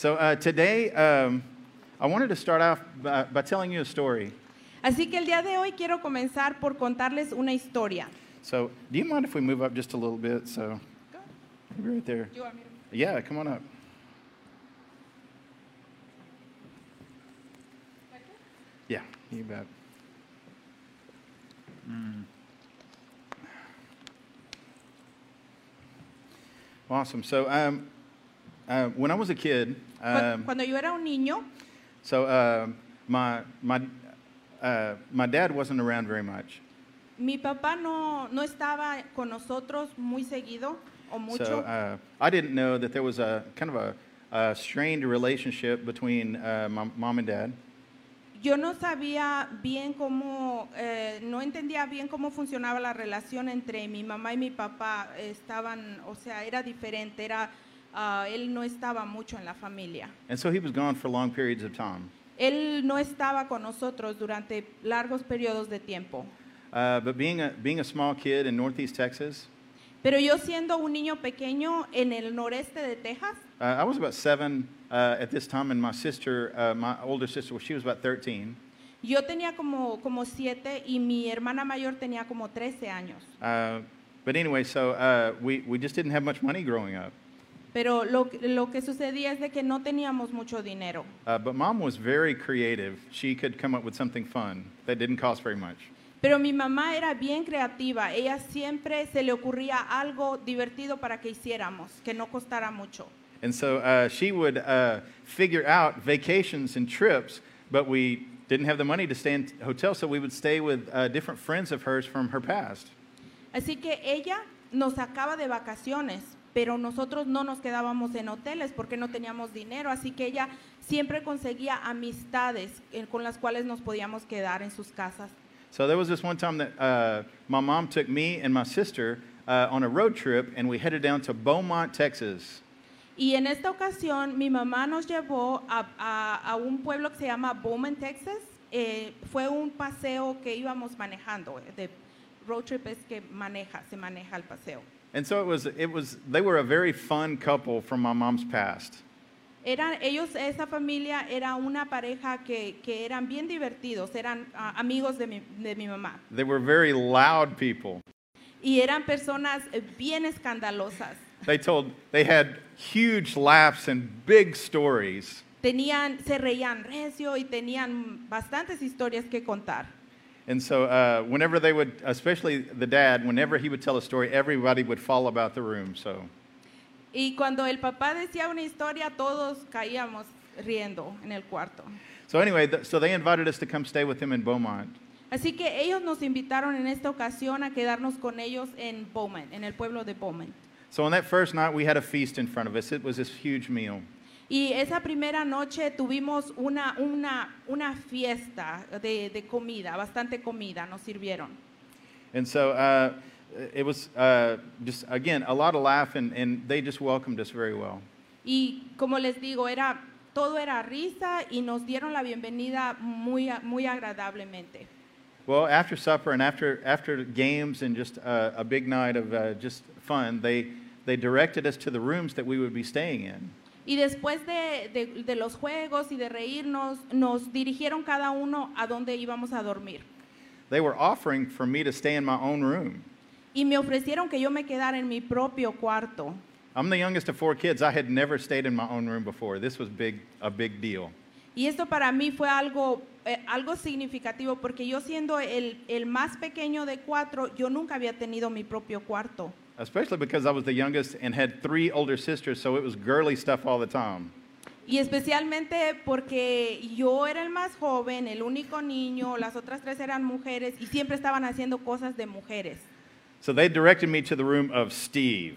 So uh, today, um, I wanted to start off by, by telling you a story. Así que el día de hoy quiero comenzar por contarles una historia. So, do you mind if we move up just a little bit? So, maybe right there. Yeah, come on up. Yeah, you bet. Mm. Awesome. So, um, uh, when I was a kid, um, Cuando yo era un niño, so uh, my my uh, my dad wasn't around very much. mi papá no, no estaba con nosotros muy seguido o mucho. So uh, I didn't know that there was a kind of a, a strained relationship between uh, my mom and dad. Yo no sabía bien cómo, eh, no entendía bien cómo funcionaba la relación entre mi mamá y mi papá. Estaban, o sea, era diferente, era, ah, él no estaba mucho en la familia. And so he was gone for long periods of time. Él no estaba con nosotros durante largos periodos de tiempo. Uh, but being a, being a small kid in Northeast Texas, Pero yo siendo un niño pequeño en el noreste de Texas, uh, I was about seven uh, at this time, and my sister, uh, my older sister, well, she was about 13. yo tenía como, como siete y mi hermana mayor tenía como 13 años. Uh, but anyway, so uh, we, we just didn't have much money growing up. Pero lo, que- lo que sucedía es de que no teníamos mucho dinero. Uh, but mom was very creative. She could come up with something fun that didn't cost very much. Pero mi mamá era bien creativa. Ella siempre se le ocurría algo divertido para que hiciéramos, que no costara mucho. And so uh, she would uh, figure out vacations and trips, but we didn't have the money to stay in hotels, so we would stay with uh, different friends of hers from her past. Así que ella nos sacaba de vacaciones, pero nosotros no nos quedábamos en hoteles porque no teníamos dinero. Así que ella siempre conseguía amistades eh, con las cuales nos podíamos quedar en sus casas. So there was this one time that uh, my mom took me and my sister uh, on a road trip, and we headed down to Beaumont, Texas. Y en esta ocasión mi mamá nos llevó a, a- a un pueblo que se llama Bowman, Texas. Eh, fue un paseo que íbamos manejando. eh, De road trip es que maneja, se maneja el paseo. And so it was, it was, they were a very fun couple from my mom's past. Eran, ellos, esa familia era una pareja que, que eran bien divertidos, eran ah, amigos de mi, de mi mamá. They were very loud people. Y eran personas eh, bien escandalosas. They told, they had huge laughs and big stories. Tenían, se reían recio y tenían bastantes historias que contar. And so, uh, whenever they would, especially the dad, whenever he would tell a story, everybody would fall about the room. So, Y cuando el papá decía una historia, todos caíamos riendo en el cuarto. so anyway, th- so they invited us to come stay with them in Beaumont. Así que ellos nos invitaron en esta ocasión a quedarnos con ellos en Bowman, en el pueblo de Bowman. So on that first night, we had a feast in front of us. It was this huge meal. Y esa primera noche tuvimos una, una, una fiesta de, de comida, bastante comida nos sirvieron. And so uh, it was uh, just, again, a lot of laugh, and, and they just welcomed us very well. Y como les digo, era, todo era risa y nos dieron la bienvenida muy, muy agradablemente. Well, after supper and after, after games and just uh, a big night of uh, just fun, they, they directed us to the rooms that we would be staying in. Y después de, de- de los juegos y de reírnos, nos dirigieron cada uno a dónde íbamos a dormir. They were offering for me to stay in my own room. Y me ofrecieron que yo me quedara en mi propio cuarto. I'm the youngest of four kids. I had never stayed in my own room before. This was big, a big deal. Y esto para mí fue algo, eh, algo significativo porque yo siendo el, el más pequeño de cuatro, yo nunca había tenido mi propio cuarto. Especially because I was the youngest and had three older sisters, so it was girly stuff all the time. Y especialmente porque yo era el más joven, el único niño, las otras tres eran mujeres y siempre estaban haciendo cosas de mujeres. So they directed me to the room of Steve.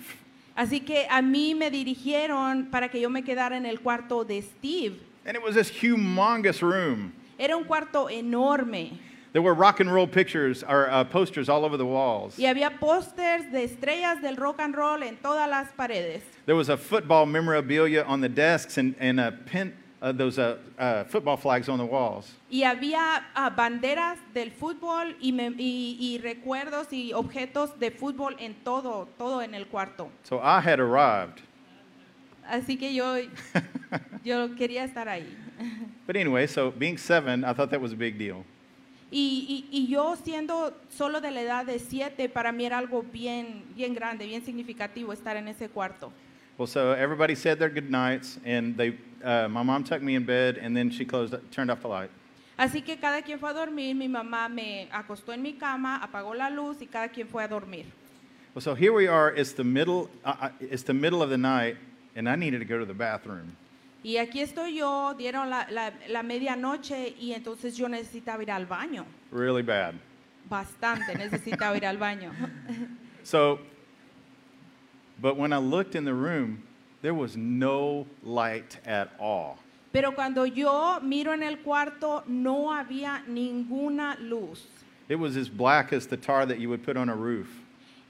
Así que a mí me dirigieron para que yo me quedara en el cuarto de Steve. And it was this humongous room. Era un cuarto enorme There were rock and roll pictures or uh, posters all over the walls. y había pósters de estrellas del rock and roll en todas las paredes. There was a football memorabilia on the desks and, and a pin, uh, those uh, uh, football flags on the walls. Y había ah, banderas del fútbol y, me- y- y recuerdos y objetos de fútbol en todo, todo en el cuarto. So I had arrived. Así que yo Yo quería estar ahí. But anyway, so being seven, I thought that was a big deal. Y, y- y yo siendo solo de la edad de siete, para mí era algo bien, bien grande, bien significativo estar en ese cuarto. Well, so everybody said their good nights, and they, uh, my mom tucked me in bed, and then she closed, turned off the light. Así que cada quien fue a dormir, mi mamá me acostó en mi cama, apagó la luz y cada quien fue a dormir. Well, so here we are. It's the middle. Uh, uh, it's the middle of the night, and I needed to go to the bathroom. Y aquí estoy yo, dieron la, la, la medianoche y entonces yo necesitaba ir al baño. Really bad. Bastante necesitaba ir al baño. So, but when I looked in the room, there was no light at all. Pero cuando yo miro en el cuarto no había ninguna luz. It was as black as the tar that you would put on a roof.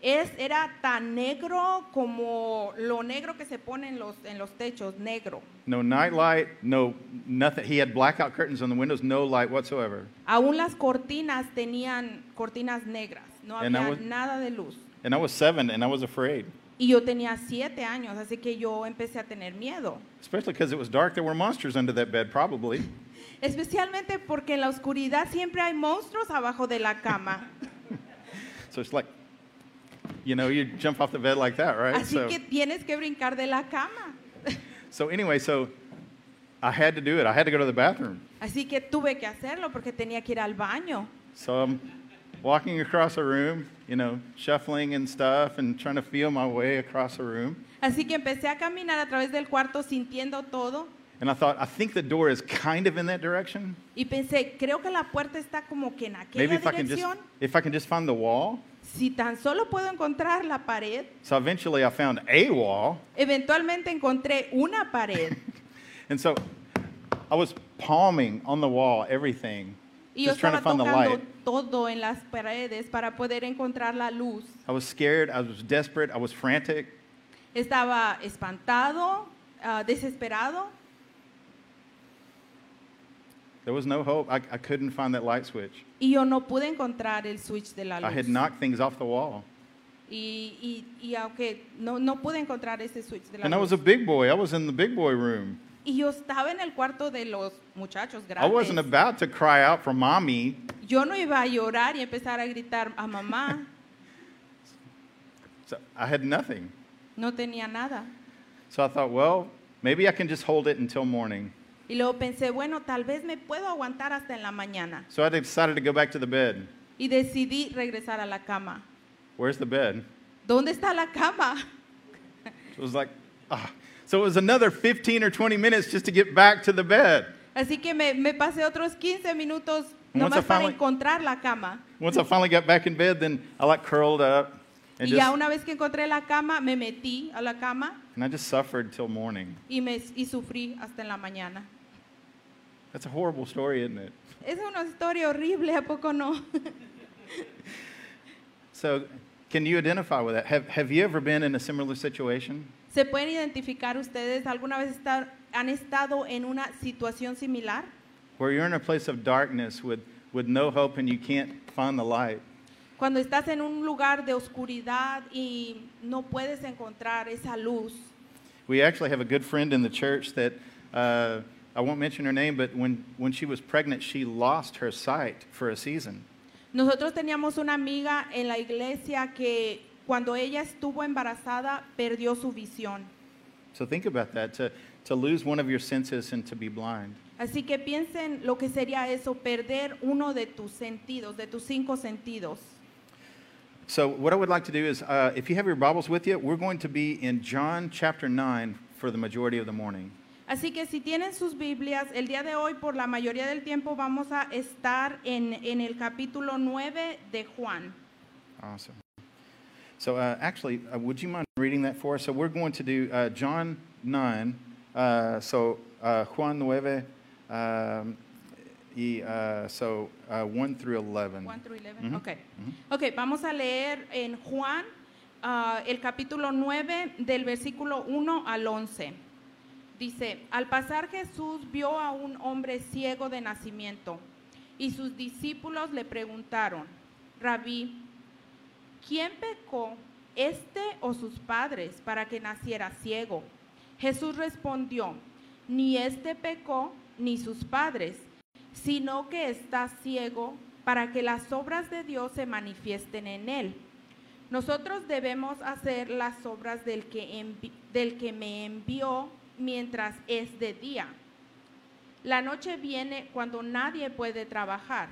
Es, era tan negro como lo negro que se pone en los, en los techos, negro. No night light, no nothing. He had blackout curtains on the windows, no light whatsoever. Aún las cortinas tenían cortinas negras, no And I había was- nada de luz. And I was seven, and I was afraid, Y yo tenía siete años, así que yo empecé a tener miedo. especially because it was dark. There were monsters under that bed, probably. Especialmente porque en la oscuridad siempre hay monstruos abajo de la cama. So it's like, you know, you jump off the bed like that, right? Así So, que tienes que brincar de la cama. so anyway, so I had to do it. I had to go to the bathroom. Así que tuve que hacerlo porque tenía que ir al baño. So I'm walking across a room, you know, shuffling and stuff, and trying to feel my way across a room. Así que empecé a caminar a través del cuarto sintiendo todo And I thought, I think the door is kind of in that direction. y pensé, creo que la puerta está como que en Maybe aquella if I can just, if I can just find the wall. Si tan solo puedo encontrar la pared, So eventually I found a wall. eventualmente encontré una pared And so I was palming on the wall everything, y yo just trying to estaba find the light. todo en las paredes para poder encontrar la luz. I was scared, I was desperate, I was frantic. Estaba espantado, ah, desesperado There was no hope. I, I couldn't find that light switch. y yo no pude encontrar el switch de la I had knocked things off the wall. Y, y, y aunque no, no pude encontrar ese switch de la And I luz. was a big boy. I was in the big boy room. Y yo estaba en el cuarto de los muchachos I wasn't about to cry out for mommy. Yo no iba a llorar y empezar a gritar a mamá. So I had nothing. No tenía nada. So I thought, well, maybe I can just hold it until morning. Y luego pensé, bueno, tal vez me puedo aguantar hasta en la mañana. So I decided to go back to the bed. Y decidí regresar a la cama. Where's the bed? ¿Dónde está la cama? It was like, ah. So it was another 15 or 20 minutes just to get back to the bed. Así que me, me pasé otros 15 minutos Once I nomás para finally- encontrar la cama. Once I finally got back in bed, then I like curled up and Y ya just, una vez que encontré la cama, me metí a la cama and I just suffered till morning. y, me, y sufrí hasta en la mañana. That's a horrible story, isn't it? Es una historia horrible, ¿a poco no? So, can you identify with that? Have, have you ever been in a similar situation? ¿Se pueden identificar ustedes? ¿Alguna vez estar- han estado en una situación similar? Where you're in a place of darkness with, with no hope and you can't find the light? Cuando estás en un lugar de oscuridad y no puedes encontrar esa luz. We actually have a good friend in the church that uh, I won't mention her name, but when, when she was pregnant, she lost her sight for a season. Nosotros teníamos una amiga en la iglesia que cuando ella estuvo embarazada perdió su visión. So think about that to, to lose one of your senses and to be blind. Así que piensen lo que sería eso, perder uno de tus sentidos, de tus cinco sentidos. So, what I would like to do is, uh, if you have your Bibles with you, we're going to be in John chapter 9 for the majority of the morning. Así que si tienen sus Biblias, el día de hoy por la mayoría del tiempo vamos a estar en, en el capítulo 9 de Juan. Awesome. So, uh, actually, uh, would you mind reading that for us? So, we're going to do uh, John 9, uh, so uh, Juan 9, um, y, uh, so uh, 1 through 11. 1 through 11. Ujú, Ok. ujú. Ok, vamos a leer en Juan el capítulo 9 del versículo 1 al 11. Dice, al pasar Jesús vio a un hombre ciego de nacimiento y sus discípulos le preguntaron, Rabí, ¿quién pecó, este o sus padres, para que naciera ciego? Jesús respondió, ni éste pecó ni sus padres, sino que está ciego para que las obras de Dios se manifiesten en él. Nosotros debemos hacer las obras del que, del que me envió mientras es de día. La noche viene cuando nadie puede trabajar.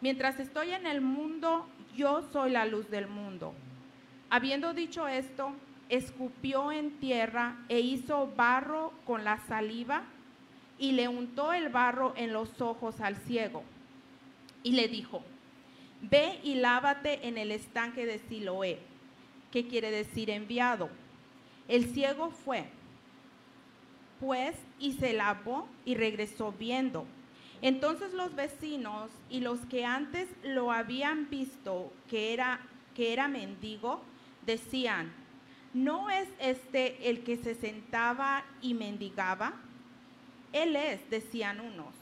Mientras estoy en el mundo, yo soy la luz del mundo. Habiendo dicho esto, escupió en tierra e hizo barro con la saliva y le untó el barro en los ojos al ciego. Y le dijo, ve y lávate en el estanque de Siloé, que quiere decir enviado. El ciego fue, y se lavó y regresó viendo. Entonces los vecinos y los que antes lo habían visto que era, que era mendigo, decían, ¿no es este el que se sentaba y mendigaba? Él es, decían unos.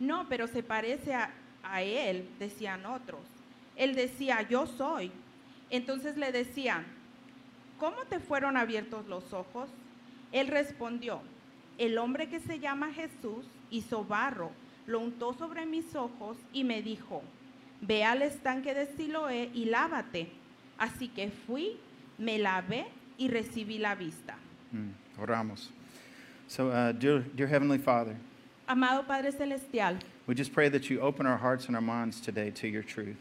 No, pero se parece a, a él, decían otros. Él decía, yo soy. Entonces le decían, ¿cómo te fueron abiertos los ojos? Él respondió, el hombre que se llama Jesús hizo barro, lo untó sobre mis ojos y me dijo, ve al estanque de Siloé y lávate. Así que fui, me lavé y recibí la vista. Mm, oramos. So, uh, dear, dear Heavenly Father, Amado Padre Celestial, we just pray that you open our hearts and our minds today to your truth.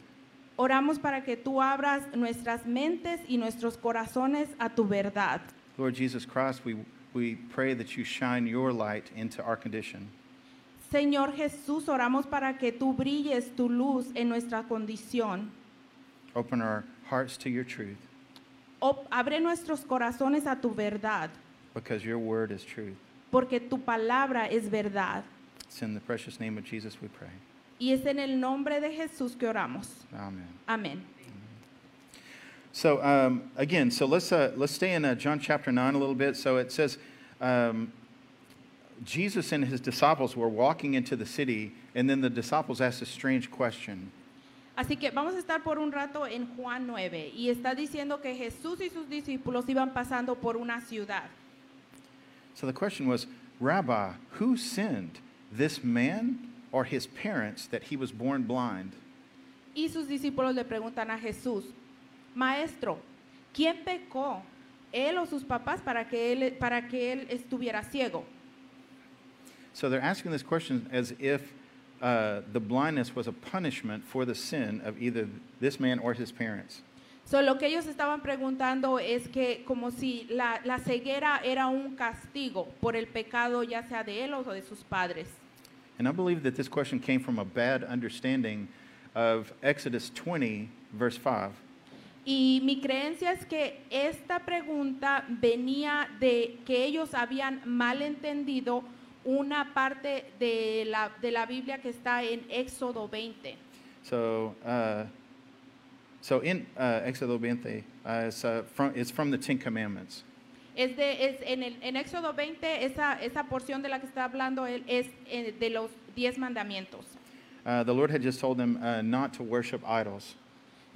oramos para que tú abras nuestras mentes y nuestros corazones a tu verdad. Lord Jesus Christ, we, we pray that you shine your light into our condition. Señor Jesús, oramos para que tú brilles tu luz en nuestra condición. Open our hearts to your truth abre nuestros corazones a tu verdad, because your word is truth. porque tu palabra es verdad. It's in the precious name of Jesus we pray. Y es en el nombre de Jesús que oramos. Amen. Amén. So um, again, so let's uh, let's stay in uh, John chapter nine a little bit. So it says, um, Jesus and his disciples were walking into the city, and then the disciples asked a strange question. Así que vamos a estar por un rato en Juan 9 y está diciendo que Jesús y sus discípulos iban pasando por una ciudad. So the question was, Rabbi, who sinned, this man or his parents, that he was born blind? Y sus discípulos le preguntan a Jesús, Maestro, ¿quién pecó? ¿Él o sus papás para que él, para que él estuviera ciego? So they're asking this question as if uh, the blindness was a punishment for the sin of either this man or his parents. So, lo que ellos estaban preguntando es que como si la, la ceguera era un castigo por el pecado ya sea de él o de sus padres. And I believe that this question came from a bad understanding of Exodus 20, verse 5. Y mi creencia es que esta pregunta venía de que ellos habían malentendido una parte de la, de la Biblia que está en Éxodo 20. So, uh, so in uh, Exodus 20, uh, it's, uh, from, it's from the Ten Commandments. Es de, es en, el, en Éxodo 20, esa, esa porción de la que está hablando él es eh, de los diez mandamientos. Uh, the Lord had just told them uh, not to worship idols.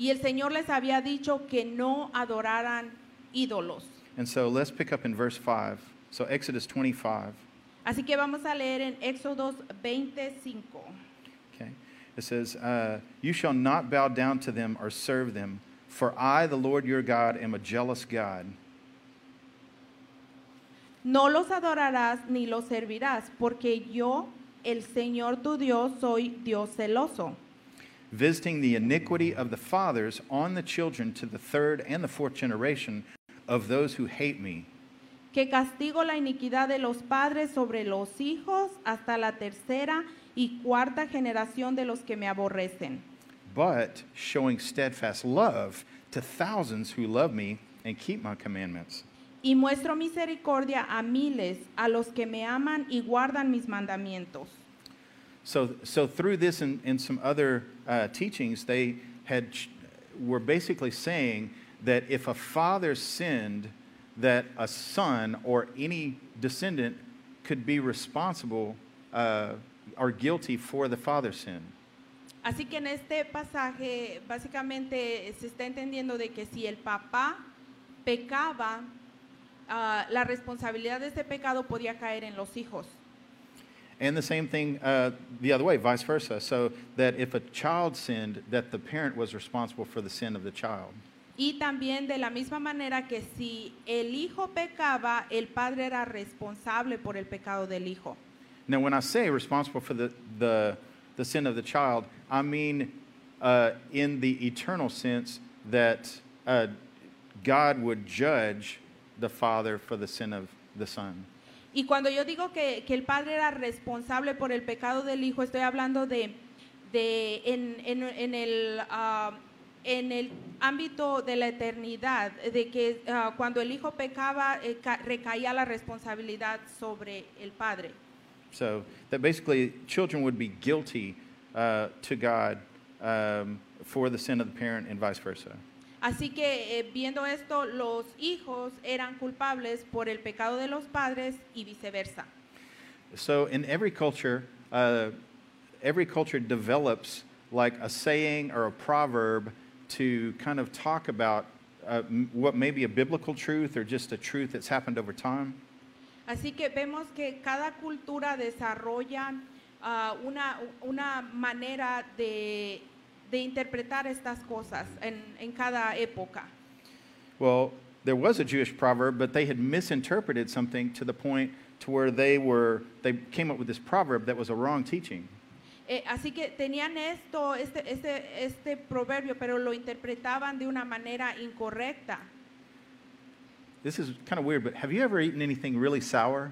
Y el Señor les había dicho que no adoraran ídolos. And so let's pick up in verse 5. So, Exodus 25. Así que vamos a leer en Éxodo 25. Okay. It says, uh, You shall not bow down to them or serve them, for I, the Lord your God, am a jealous God. No los adorarás ni los servirás, porque yo, el Señor tu Dios, soy Dios celoso, visiting the iniquity of the fathers on the children to the third and the fourth generation of those who hate me, que castigo la iniquidad de los padres sobre los hijos hasta la tercera y cuarta generación de los que me aborrecen, but showing steadfast love to thousands who love me and keep my commandments. y muestro misericordia a miles, a los que me aman y guardan mis mandamientos. So, so through this and, and some other uh, teachings, they had were basically saying that if a father sinned, that a son or any descendant could be responsible uh, or guilty for the father's sin. Así que en este pasaje básicamente se está entendiendo de que si el papá pecaba, ah, la responsabilidad de ese pecado podía caer en los hijos. And the same thing uh, the other way, vice versa. So that if a child sinned, that the parent was responsible for the sin of the child. Y también de la misma manera que si el hijo pecaba, el padre era responsable por el pecado del hijo. Now, when I say responsible for the, the, the sin of the child, I mean uh, in the eternal sense that uh, God would judge the father for the sin of the son. Y cuando yo digo que, que el padre era responsable por el pecado del hijo, estoy hablando de, de en, en- el, ah, en el ámbito de la eternidad, de que ah, cuando el hijo pecaba, eh, ca- recaía la responsabilidad sobre el padre. So that basically children would be guilty uh, to God um, for the sin of the parent and vice versa. Así que eh, viendo esto, los hijos eran culpables por el pecado de los padres y viceversa. So in every culture, uh, every culture develops like a saying or a proverb to kind of talk about uh, what may be a biblical truth or just a truth that's happened over time. Así que vemos que cada cultura desarrolla ah, una, una manera de, de interpretar estas cosas en, en cada época. Well, there was a Jewish proverb, but they had misinterpreted something to the point to where they were they came up with this proverb that was a wrong teaching. Eh, así que tenían esto, este, este, este proverbio, pero lo interpretaban de una manera incorrecta. This is kind of weird, but have you ever eaten anything really sour?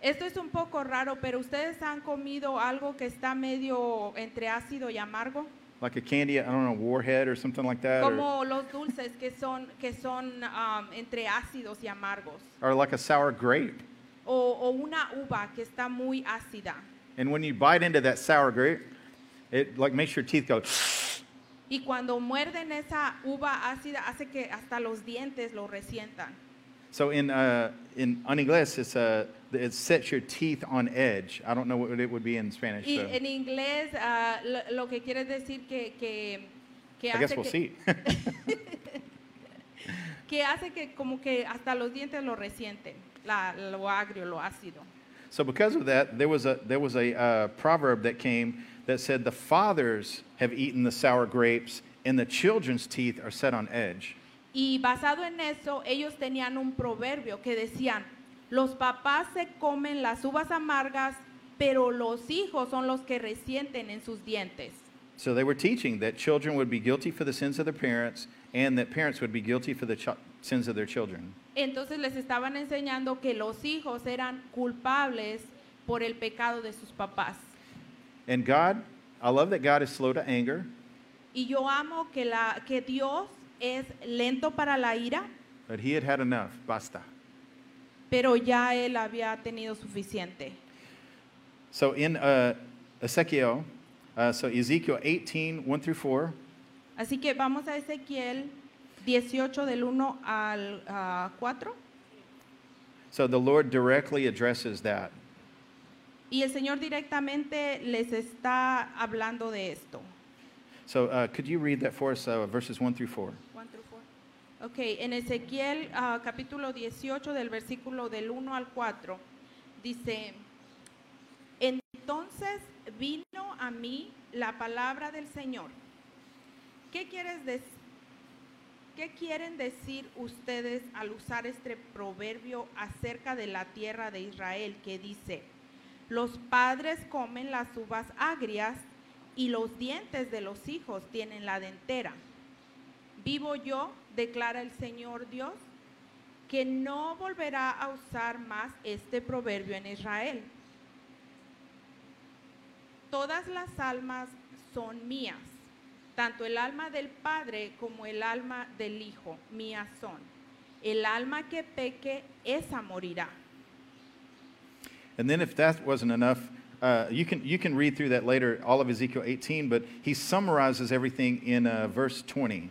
Esto es un poco raro, pero ustedes han comido algo que está medio entre ácido y amargo, Like a candy, I don't know, warhead or something like that? Or, como los dulces que son, que son ah, entre ácidos y amargos, or like a sour grape. o, o una uva que está muy ácida. And when you bite into that sour grape, it like makes your teeth go. Y cuando muerden esa uva ácida hace que hasta los dientes lo resientan. So in uh, in en inglés, it's uh, it sets your teeth on edge. I don't know what it would be in Spanish. Y so en inglés ah, lo, lo que quiere decir que, que, que I guess hace we'll que, see. que hace que como que hasta los dientes lo resienten, la- lo agrio, lo ácido. so because of that, there was a there was a uh, proverb that came that said the fathers have eaten the sour grapes and the children's teeth are set on edge. Y basado en eso, ellos tenían un proverbio que decían, los papás se comen las uvas amargas, pero los hijos son los que resienten en sus dientes. So they were teaching that children would be guilty for the sins of their parents and that parents would be guilty for the sins of their children. Entonces les estaban enseñando que los hijos eran culpables por el pecado de sus papás. And God, I love that God is slow to anger, Y yo amo que, la, que Dios es lento para la ira, but he had had enough. Basta. pero ya él había tenido suficiente. So in uh, Ezekiel, uh, so Ezekiel 18, 1 through 4, Así que vamos a Ezequiel 18 del 1 al ah, 4. so the Lord directly addresses that. Y el Señor directamente les está hablando de esto. So uh, could you read that for us, uh, verses 1 through 4? Ok, en Ezequiel ah, capítulo 18 del versículo del 1 al 4 dice, entonces vino a mí la palabra del Señor. ¿Qué, quieres dec- ¿Qué quieren decir ustedes al usar este proverbio acerca de la tierra de Israel que dice, los padres comen las uvas agrias y los dientes de los hijos tienen la dentera? Vivo yo, declara el Señor Dios, que no volverá a usar más este proverbio en Israel. Todas las almas son mías, tanto el alma del Padre como el alma del Hijo, mías son. El alma que peque, esa morirá. And then if that wasn't enough, uh, you, can, you can read through that later, all of Ezekiel 18, but he summarizes everything in uh, verse 20.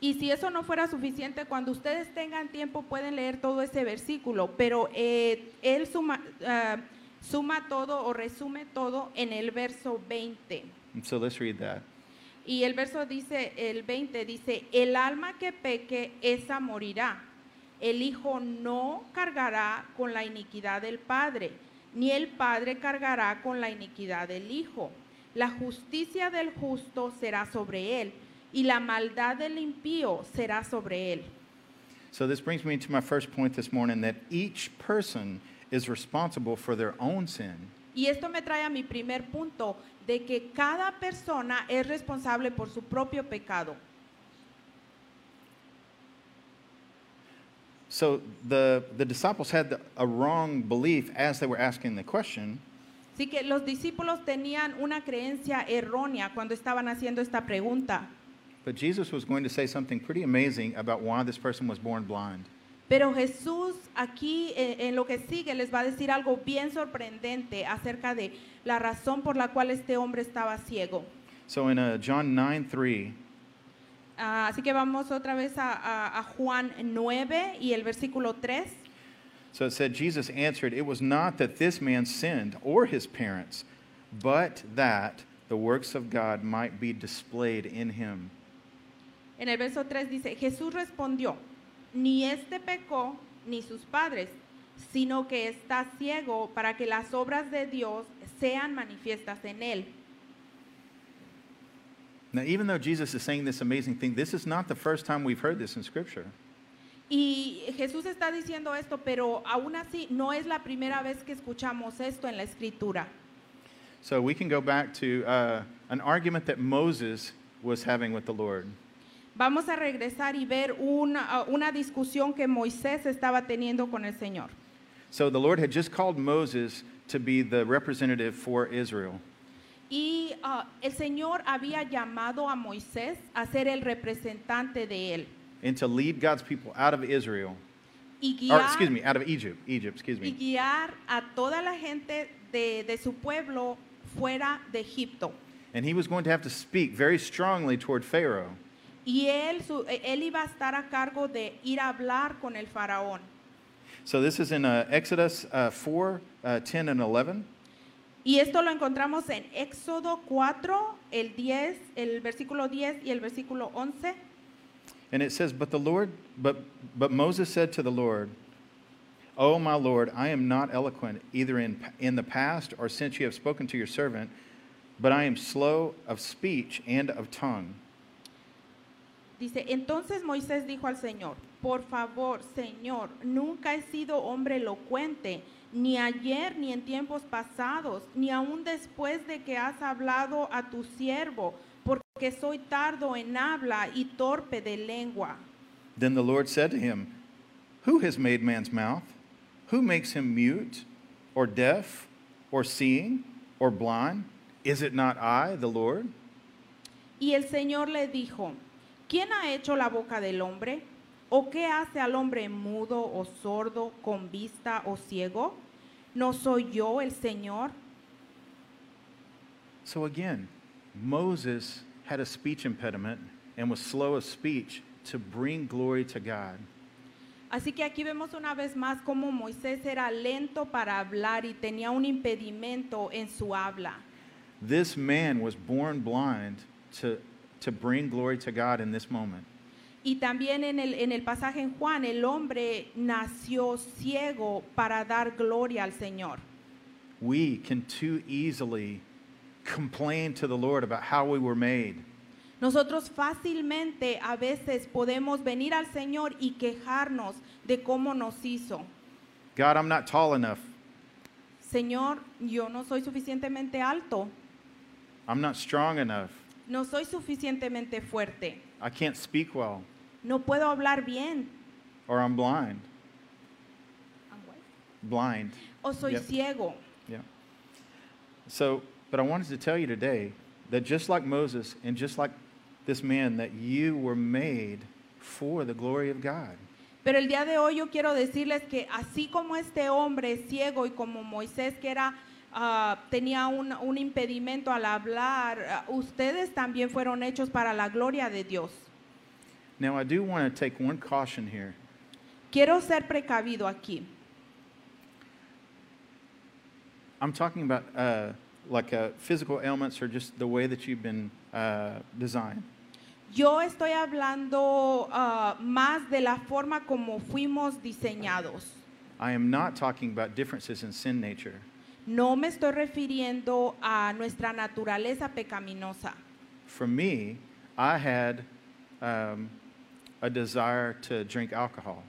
Y si eso no fuera suficiente, cuando ustedes tengan tiempo pueden leer todo ese versículo, pero eh, él suma, ah, suma todo o resume todo en el verso 20. And so let's read that. Y el verso dice, el 20 dice, el alma que peque, esa morirá. el Hijo no cargará con la iniquidad del Padre, ni el Padre cargará con la iniquidad del Hijo. La justicia del justo será sobre él, y la maldad del impío será sobre él. So this brings me to my first point this morning that each person is responsible for their own sin. Y esto me trae a mi primer punto, de que cada persona es responsable por su propio pecado. So the, the disciples had the, a wrong belief as they were asking the question. Así que los discípulos tenían una creencia errónea cuando estaban haciendo esta pregunta. But Jesus was going to say something pretty amazing about why this person was born blind. Pero Jesús aquí eh, en lo que sigue les va a decir algo bien sorprendente acerca de la razón por la cual este hombre estaba ciego. So in uh, John 9 3, Ah, así que vamos otra vez a, a- a Juan 9 y el versículo 3. so it said, Jesus answered, It was not that this man sinned or his parents, but that the works of God might be displayed in him. En el verso 3 dice, Jesús respondió, ni este pecó ni sus padres, sino que está ciego para que las obras de Dios sean manifiestas en él. Now, even though Jesus is saying this amazing thing, this is not the first time we've heard this in Scripture. Y Jesús está diciendo esto, pero aún así no es la primera vez que escuchamos esto en la escritura. So we can go back to uh, an argument that Moses was having with the Lord. Vamos a regresar y ver una, una discusión que Moisés estaba teniendo con el Señor. So the Lord had just called Moses to be the representative for Israel. Y ah, el Señor había llamado a Moisés a ser el representante de él. and to lead God's people out of Israel, Y or guiar, excuse me, out of Egypt, Egypt, excuse y me. guiar a toda la gente de, de su pueblo fuera de Egipto. And he was going to have to speak very strongly toward Pharaoh. Y él, su- él iba a estar a cargo de ir a hablar con el faraón. So this is in uh, Exodus uh, 4, uh, 10, and 11. Y esto lo encontramos en Éxodo 4, el 10, el versículo 10 y el versículo 11. And it says, But the Lord, but, but Moses said to the Lord, Oh, my Lord, I am not eloquent, either in, in the past or since you have spoken to your servant, but I am slow of speech and of tongue. Dice, entonces Moisés dijo al Señor, por favor, Señor, nunca he sido hombre elocuente, ni ayer, ni en tiempos pasados, ni aún después de que has hablado a tu siervo, porque soy tardo en habla y torpe de lengua. Then the Lord said to him, Who has made man's mouth? Who makes him mute, or deaf, or seeing, or blind? Is it not I, the Lord? Y el Señor le dijo, ¿quién ha hecho la boca del hombre? ¿O qué hace al hombre mudo o sordo, con vista o ciego? ¿No soy yo el Señor? So again, Moses had a speech impediment and was slow of speech to bring glory to God. Así que aquí vemos una vez más cómo Moisés era lento para hablar y tenía un impedimento en su habla. This man was born blind to, to bring glory to God in this moment. Y también en el, en el pasaje en Juan, el hombre nació ciego para dar gloria al Señor. We can too easily complain to the Lord about how we were made. Nosotros fácilmente a veces podemos venir al Señor y quejarnos de cómo nos hizo. God, I'm not tall enough. Señor, yo no soy suficientemente alto, I'm not strong enough. No soy suficientemente fuerte, I can't speak well. no puedo hablar bien, Or I'm blind. Blind. o soy Yep. ciego. Yeah. So, but I wanted to tell you today that just like Moses and just like this man, that you were made for the glory of God. Pero el día de hoy yo quiero decirles que así como este hombre ciego y como Moisés que era ah, tenía un, un impedimento al hablar, ah, ustedes también fueron hechos para la gloria de Dios. Now, I do want to take one caution here. Quiero ser precavido aquí. I'm talking about uh, like uh, physical ailments or just the way that you've been uh, designed. Yo estoy hablando ah, más de la forma como fuimos diseñados. I am not talking about differences in sin nature. No me estoy refiriendo a nuestra naturaleza pecaminosa. For me, I had um, a desire to drink alcohol.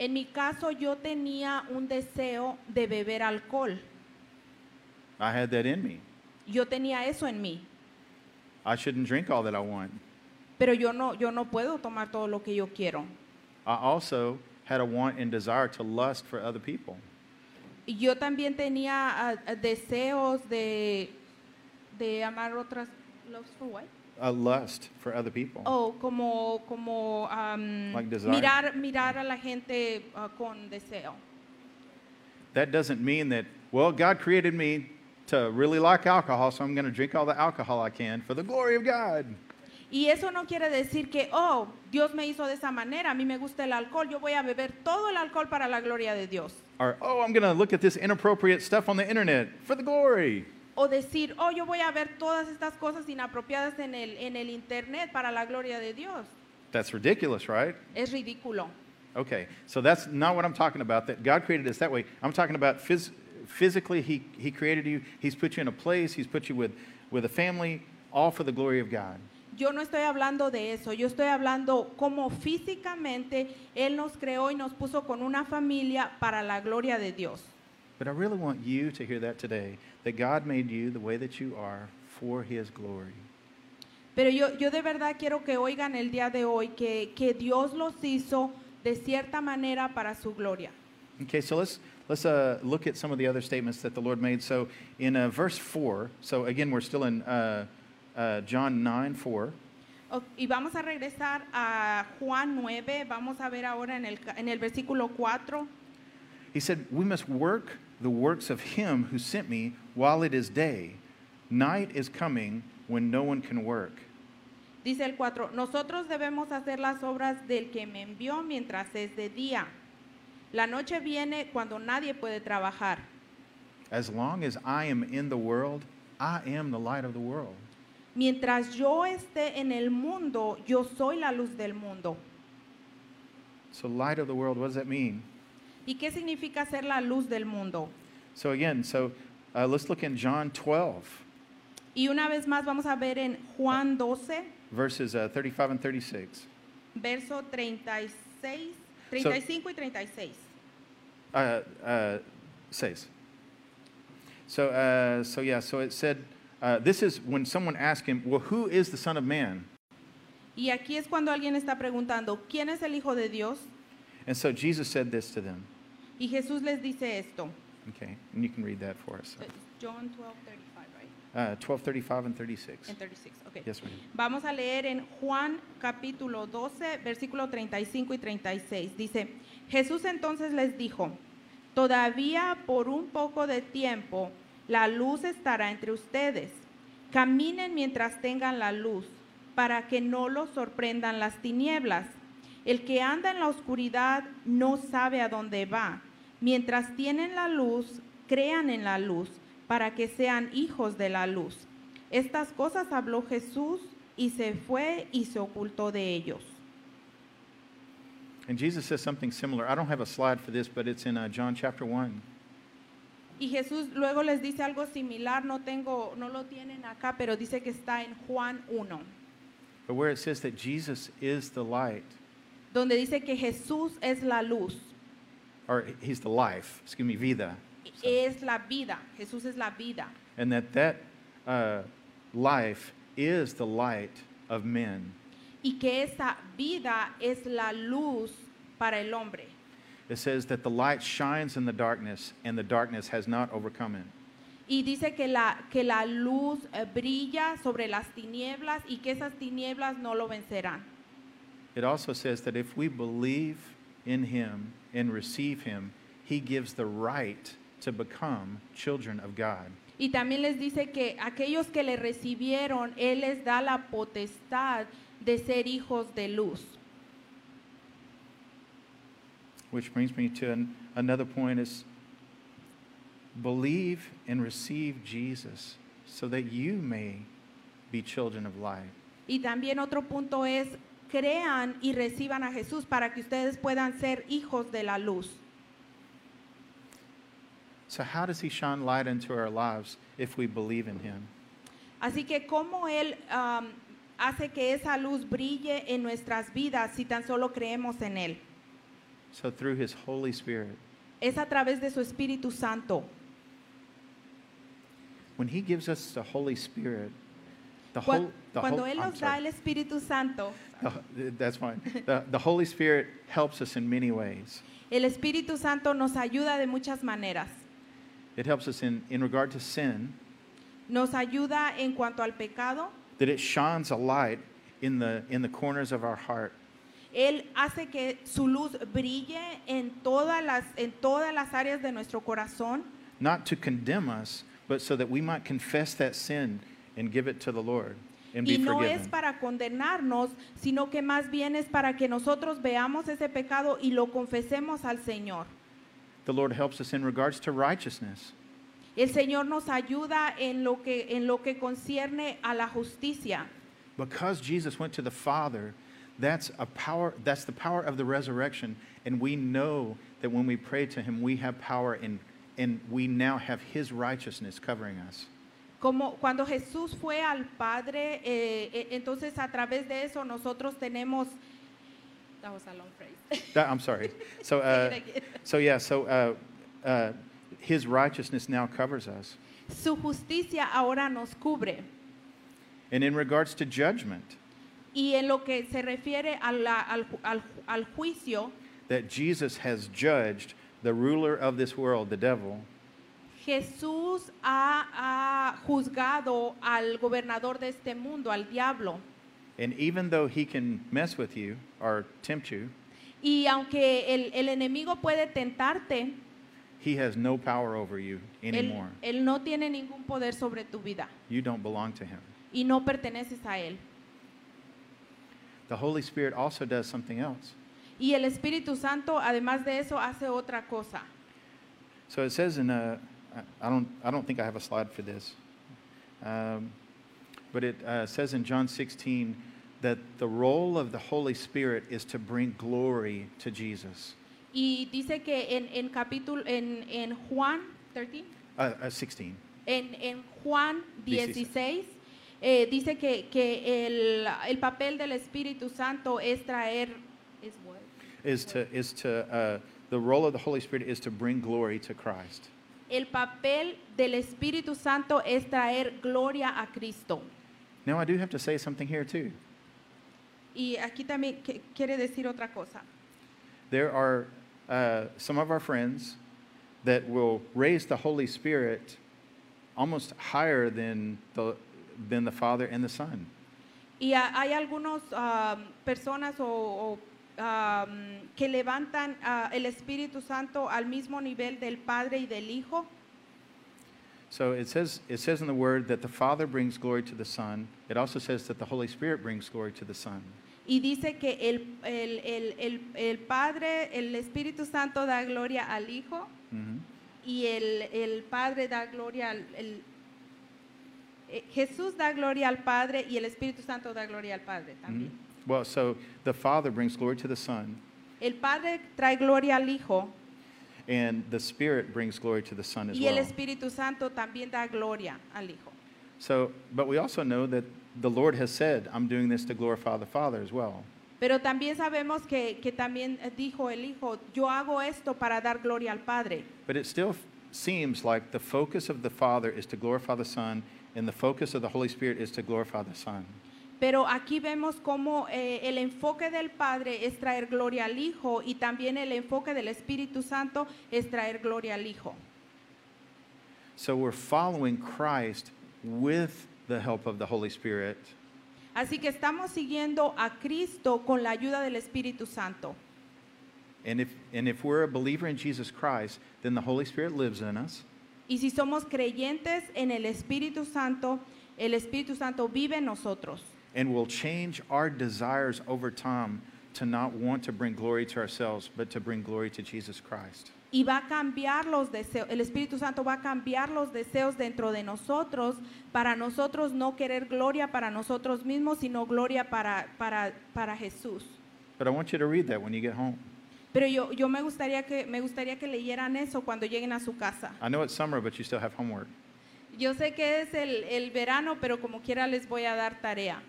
En mi caso, yo tenía un deseo de beber alcohol. I had that in me. Yo tenía eso en mí. I shouldn't drink all that I want. Pero yo no, yo no puedo tomar todo lo que yo quiero. I also had a want and desire to lust for other people. Yo también tenía ah, deseos de, de amar otras. loves for what? A lust for other people. Oh, como, como am, Like desire. mirar, mirar a la gente ah, con deseo. That doesn't mean that, well, God created me to really like alcohol, so I'm going to drink all the alcohol I can for the glory of God. Y eso no quiere decir que, oh, Dios me hizo de esa manera, a mí me gusta el alcohol, yo voy a beber todo el alcohol para la gloria de Dios. Or, oh, I'm going to look at this inappropriate stuff on the internet for the glory. O decir, oh, yo voy a ver todas estas cosas inapropiadas en el, en el internet para la gloria de Dios. That's ridiculous, right? Es ridículo. Okay, so that's not what I'm talking about, that God created us that way. I'm talking about phys- physically, he, he created you, He's put you in a place, He's put you with, with a family, all for the glory of God. Yo no estoy hablando de eso, yo estoy hablando cómo físicamente Él nos creó y nos puso con una familia para la gloria de Dios. But I really want you to hear that today, that God made you the way that you are for His glory. Pero yo, yo de verdad quiero que oigan el día de hoy que, que Dios los hizo de cierta manera para su gloria. Okay, so let's let's uh, look at some of the other statements that the Lord made. So in uh, verse four, so again we're still in uh, uh, John nine four. O- Y vamos a regresar a Juan 9, vamos a ver ahora en el, en el versículo 4. He said, "We must work the works of Him who sent me while it is day. Night is coming when no one can work." Dice el 4, nosotros debemos hacer las obras del que me envió mientras es de día. La noche viene cuando nadie puede trabajar. As long as I am in the world, I am the light of the world. Mientras yo esté en el mundo, yo soy la luz del mundo. So light of the world, what does that mean? ¿Y qué significa ser la luz del mundo? So again, so uh, let's look in John 12, Y una vez más vamos a ver en Juan 12, verses uh, 35 and 36. verso 36, 35 y 36. uh, uh, says. So, uh, so yeah, so it said, uh, this is when someone asked him, well, who is the Son of Man? Y aquí es cuando alguien está preguntando, ¿quién es el Hijo de Dios? And so Jesus said this to them. Y Jesús les dice esto. Okay, and you can read that for us. It's John 12, 35, right? Uh, 12, 35, and 36. En 36, ok. Yes, ma'am. Vamos a leer en Juan capítulo 12, versículo 35 y 36. Dice, Jesús entonces les dijo, todavía por un poco de tiempo la luz estará entre ustedes. Caminen mientras tengan la luz, para que no los sorprendan las tinieblas. El que anda en la oscuridad no sabe a dónde va. Mientras tienen la luz, crean en la luz, para que sean hijos de la luz. Estas cosas habló Jesús y se fue y se ocultó de ellos. And Jesus says something similar. I don't have a slide for this, but it's in uh, John chapter 1. Y Jesús luego les dice algo similar, no tengo, no lo tienen acá, pero dice que está en Juan 1, But where it says that Jesus is the light, donde dice que Jesús es la luz, or he's the life, excuse me, vida. So- es la vida, Jesús es la vida. and that that uh, life is the light of men. Y que esa vida es la luz para el hombre. It says that the light shines in the darkness, and the darkness has not overcome it. Y dice que la, que la luz eh, brilla sobre las tinieblas y que esas tinieblas no lo vencerán. It also says that if we believe in him and receive him, he gives the right to become children of God. Y también les dice que aquellos que le recibieron, Él les da la potestad de ser hijos de luz. Which brings me to an, another point is believe and receive Jesus so that you may be children of light. Y también otro punto es, crean y reciban a Jesús para que ustedes puedan ser hijos de la luz. So, how does He shine light into our lives if we believe in Him? Así que cómo Él am, hace que esa luz brille en nuestras vidas si tan solo creemos en Él. So, through His Holy Spirit. Es a través de su Espíritu Santo. When He gives us the Holy Spirit, the whole, the Cuando whole, Él I'm nos da sorry. el Espíritu Santo, The- that's fine. The, the Holy Spirit helps us in many ways. el Espíritu Santo nos ayuda de muchas maneras. It helps us in, in regard to sin, Nos ayuda en cuanto al pecado. that it shines a light in the, in the corners of our heart. Él hace que su luz brille en todas las, en todas las áreas de nuestro corazón. not to condemn us, but so that we might confess that sin and give it to the Lord and be Y no forgiven. es para condenarnos, sino que más bien es para que nosotros veamos ese pecado y lo confesemos al Señor. The Lord helps us in regards to righteousness. El Señor nos ayuda en lo que, en lo que concierne a la justicia. Because Jesus went to the Father, that's a power that's the power of the resurrection and we know that when we pray to him we have power and and we now have his righteousness covering us. Como cuando Jesús fue al Padre, eh, eh, entonces a través de eso nosotros tenemos... That was a long phrase. That- I'm sorry. So uh, Say it again. so yeah, so uh, uh, his righteousness now covers us. Su justicia ahora nos cubre. And in regards to judgment, Y en lo que se refiere a la- al, al al juicio, that Jesus has judged the ruler of this world, the devil, Jesús ha, ha juzgado al gobernador de este mundo, al diablo. and even though he can mess with you or tempt you, Y aunque el, el enemigo puede tentarte, he has no power over you él, anymore. él no tiene ningún poder sobre tu vida You don't belong to him. y no perteneces a él. The Holy Spirit also does something else. Y el Espíritu Santo, además de eso, hace otra cosa. So it says in uh, I I don't I don't think I have a slide for this, um, but it uh, says in John 16 that the role of the Holy Spirit is to bring glory to Jesus. Y dice que en, en capítulo, en, en Juan 13, Uh, uh, 16. en, en Juan 16. 16, eh, dice que, que el, el papel del Espíritu Santo es traer... es what? is to is to uh, the role of the Holy Spirit is to bring glory to Christ. El papel del Espíritu Santo es traer gloria a Cristo. Now I do have to say something here too. Y aquí también quiere decir otra cosa. There are uh, some of our friends that will raise the Holy Spirit almost higher than the than the Father and the Son. Y ha- hay algunas personas o, o, am, que levantan ah, el Espíritu Santo al mismo nivel del Padre y del Hijo. So it says it says in the Word that the Father brings glory to the Son. It also says that the Holy Spirit brings glory to the Son. Y dice que el, el, el, el, el Padre, el Espíritu Santo da gloria al Hijo Mhm. y el, el Padre da gloria al... el- eh, Jesús da gloria al Padre y el Espíritu Santo da gloria al Padre también. Mhm. Well, so the Father brings glory to the Son, El Padre trae gloria al Hijo and the Spirit brings glory to the Son as y el well. Espíritu Santo también da gloria al Hijo. So, but we also know that the Lord has said, I'm doing this to glorify the Father as well. Pero también sabemos que, que también dijo el Hijo, yo hago esto para dar gloria al Padre. But it still f- seems like the focus of the Father is to glorify the Son, and the focus of the Holy Spirit is to glorify the Son. Pero aquí vemos cómo eh, el enfoque del Padre es traer gloria al Hijo y también el enfoque del Espíritu Santo es traer gloria al Hijo. So we're following Christ with the help of the Holy Spirit, Así que estamos siguiendo a Cristo con la ayuda del Espíritu Santo. and if, and if we're a believer in Jesus Christ, then the Holy Spirit lives in us, Y si somos creyentes en el Espíritu Santo, el Espíritu Santo vive en nosotros. and will change our desires over time to not want to bring glory to ourselves, but to bring glory to Jesus Christ. y va a cambiar los deseos, el Espíritu Santo va a cambiar los deseos dentro de nosotros para nosotros no querer gloria para nosotros mismos, sino gloria para, para, para Jesús. But I want you to read that when you get home. Pero yo, yo me, gustaría que, me gustaría que leyeran eso cuando lleguen a su casa. I know it's summer, but you still have homework. Yo sé que es el, el verano, pero como quiera les voy a dar tarea.